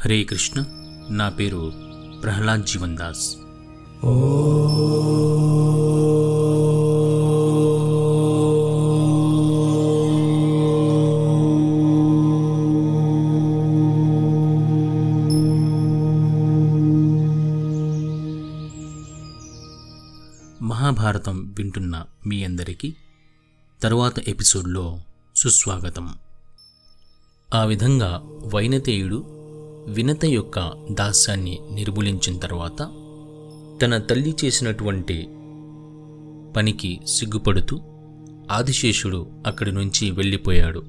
హరే కృష్ణ. నా పేరు ప్రహ్లాద్ జీవన్ దాస్. మహాభారతం వింటున్న మీ అందరికీ తరువాత ఎపిసోడ్లో సుస్వాగతం. ఆ విధంగా వైనతేయుడు వినత యొక్క దాస్యాన్ని నిర్మూలించిన తర్వాత తన తల్లి చేసినటువంటి పనికి సిగ్గుపడుతూ ఆదిశేషుడు అక్కడి నుంచి వెళ్ళిపోయాడు.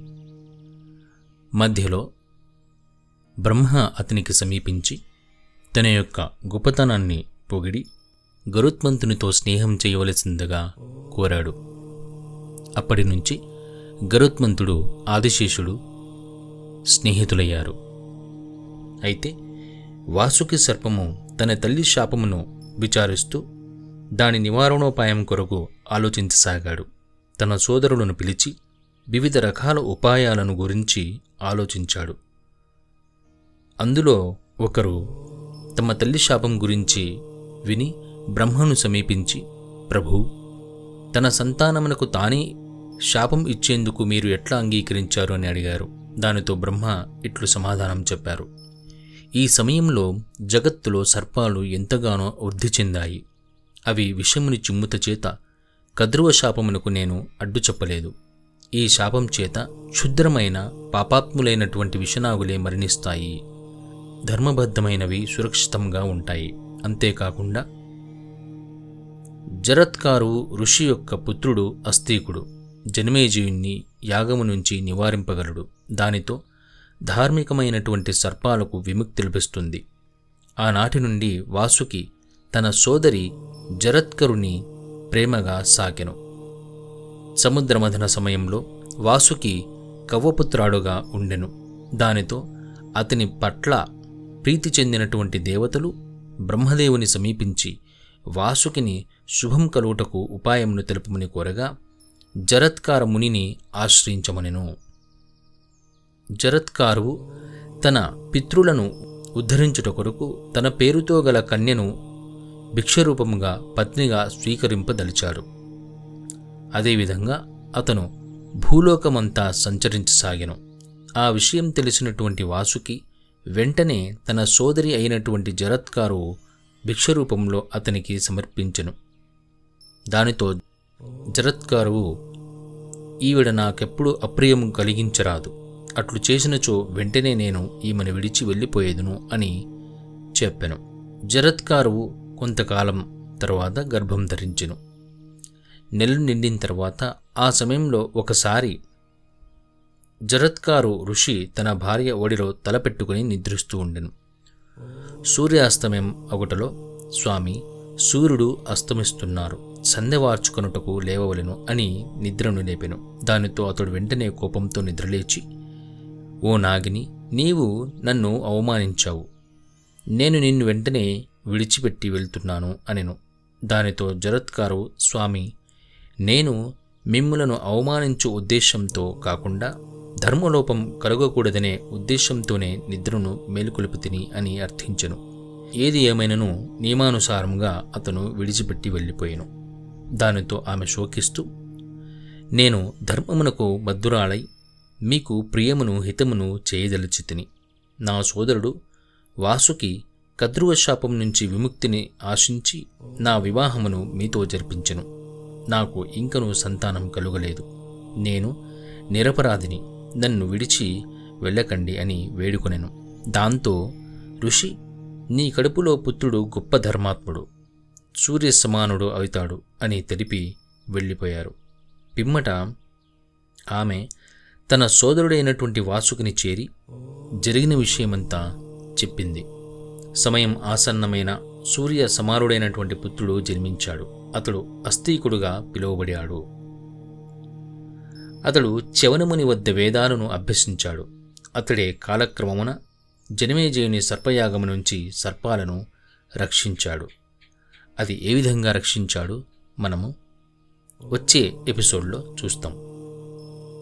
మధ్యలో బ్రహ్మ అతనికి సమీపించి తన యొక్క గొప్పతనాన్ని పొగిడి గరుత్మంతునితో స్నేహం చేయవలసిందిగా కోరాడు. అప్పటి నుంచి గరుత్మంతుడు ఆదిశేషుడు స్నేహితులయ్యారు. అయితే వాసుకి సర్పము తన తల్లి శాపమును విచారిస్తూ దాని నివారణోపాయం కొరకు ఆలోచించసాగాడు. తన సోదరులను పిలిచి వివిధ రకాల ఉపాయాలను గురించి ఆలోచించాడు. అందులో ఒకరు తమ తల్లి శాపం గురించి విని బ్రహ్మను సమీపించి ప్రభు తన సంతానమునకు తానే శాపం ఇచ్చేందుకు మీరు ఎట్లా అంగీకరించారు? అని అడిగారు. దానితో బ్రహ్మ ఇట్లు సమాధానం చెప్పారు. ఈ సమయంలో జగత్తులో సర్పాలు ఎంతగానో వృద్ధి చెందాయి. అవి విషముని చిమ్ముత చేత కద్రువ శాపమునకు నేను అడ్డు చెప్పలేదు. ఈ శాపం చేత క్షుద్రమైన పాపాత్ములైనటువంటి విషనాగులే మరణిస్తాయి. ధర్మబద్ధమైనవి సురక్షితంగా ఉంటాయి. అంతేకాకుండా జరత్కారు ఋషి యొక్క పుత్రుడు అస్తీకుడు జన్మేజయుణ్ణి యాగము నుంచి నివారింపగలడు. దానితో ధార్మికమైనటువంటి సర్పాలకు విముక్తి లభిస్తుంది. ఆనాటి నుండి వాసుకి తన సోదరి జరత్కరుని ప్రేమగా సాకెను. సముద్రమథన సమయంలో వాసుకి కవ్వపుత్రాడుగా ఉండెను. దానితో అతని పట్ల ప్రీతి చెందినటువంటి దేవతలు బ్రహ్మదేవుని సమీపించి వాసుకిని శుభం కలుగుటకు ఉపాయమును తెలుపమని కోరగా జరత్కార మునిని ఆశ్రయించమనెను. జరత్కారువు తన పితృలను ఉద్ధరించుట కొరకు తన పేరుతో గల కన్యను భిక్షరూపముగా పత్నిగా స్వీకరింపదలిచాడు. అదేవిధంగా అతను భూలోకమంతా సంచరించసాగెను. ఆ విషయం తెలిసినటువంటి వాసుకి వెంటనే తన సోదరి అయినటువంటి జరత్కారు భిక్షరూపంలో అతనికి సమర్పించెను. దానితో జరత్కారువు ఈవిడ నాకెప్పుడు అప్రియం కలిగించరాదు. అట్లు చేసినచో వెంటనే నేను ఈమెను విడిచి వెళ్ళిపోయేదును అని చెప్పాను. జరత్కారువు కొంతకాలం తర్వాత గర్భం ధరించెను. నెలలు నిండిన తర్వాత ఆ సమయంలో ఒకసారి జరత్కారు ఋషి తన భార్య ఒడిలో తలపెట్టుకుని నిద్రిస్తూ ఉండెను. సూర్యాస్తమయం ఒకటలో స్వామి సూర్యుడు అస్తమిస్తున్నారు సందెవార్చుకొనుటకు లేవవలెను అని నిద్రను లేపెను. దానితో అతడు వెంటనే కోపంతో నిద్రలేచి ఓ నాగిని నీవు నన్ను అవమానించావు. నేను నిన్ను వెంటనే విడిచిపెట్టి వెళ్తున్నాను అనెను. దానితో జరత్కారు స్వామి నేను మిమ్ములను అవమానించు ఉద్దేశంతో కాకుండా ధర్మలోపం కలగకూడదనే ఉద్దేశంతోనే నిద్రను మేలుకొలుపు తిని అని అర్థించెను. ఏది ఏమైనను నియమానుసారంగా అతను విడిచిపెట్టి వెళ్ళిపోయాను. దానితో ఆమె శోకిస్తూ నేను ధర్మమునకు బద్దురాలై మీకు ప్రియమును హితమును చేయదలిచితిని. నా సోదరుడు వాసుకి కద్రువ శాపం నుంచి విముక్తిని ఆశించి నా వివాహమును మీతో జరిపించెను. నాకు ఇంకనూ సంతానం కలుగలేదు. నేను నిరపరాధిని నన్ను విడిచి వెళ్ళకండి అని వేడుకొనెను. దాంతో ఋషి నీ కడుపులో పుత్రుడు గొప్ప ధర్మాత్ముడు సూర్య సమానుడు అవుతాడు అని తెలిపి వెళ్ళిపోయారు. పిమ్మట ఆమె తన సోదరుడైనటువంటి వాసుకుని చేరి జరిగిన విషయమంతా చెప్పింది. సమయం ఆసన్నమైన సూర్య సమారుడైనటువంటి పుత్రుడు జన్మించాడు. అతడు అస్థీకుడుగా పిలువబడాడు. అతడు చవనముని వద్ద వేదాలను అభ్యసించాడు. అతడే కాలక్రమమున జనమేజయుని సర్పయాగము నుంచి సర్పాలను రక్షించాడు. అది ఏ విధంగా రక్షించాడు మనము వచ్చే ఎపిసోడ్లో చూస్తాం.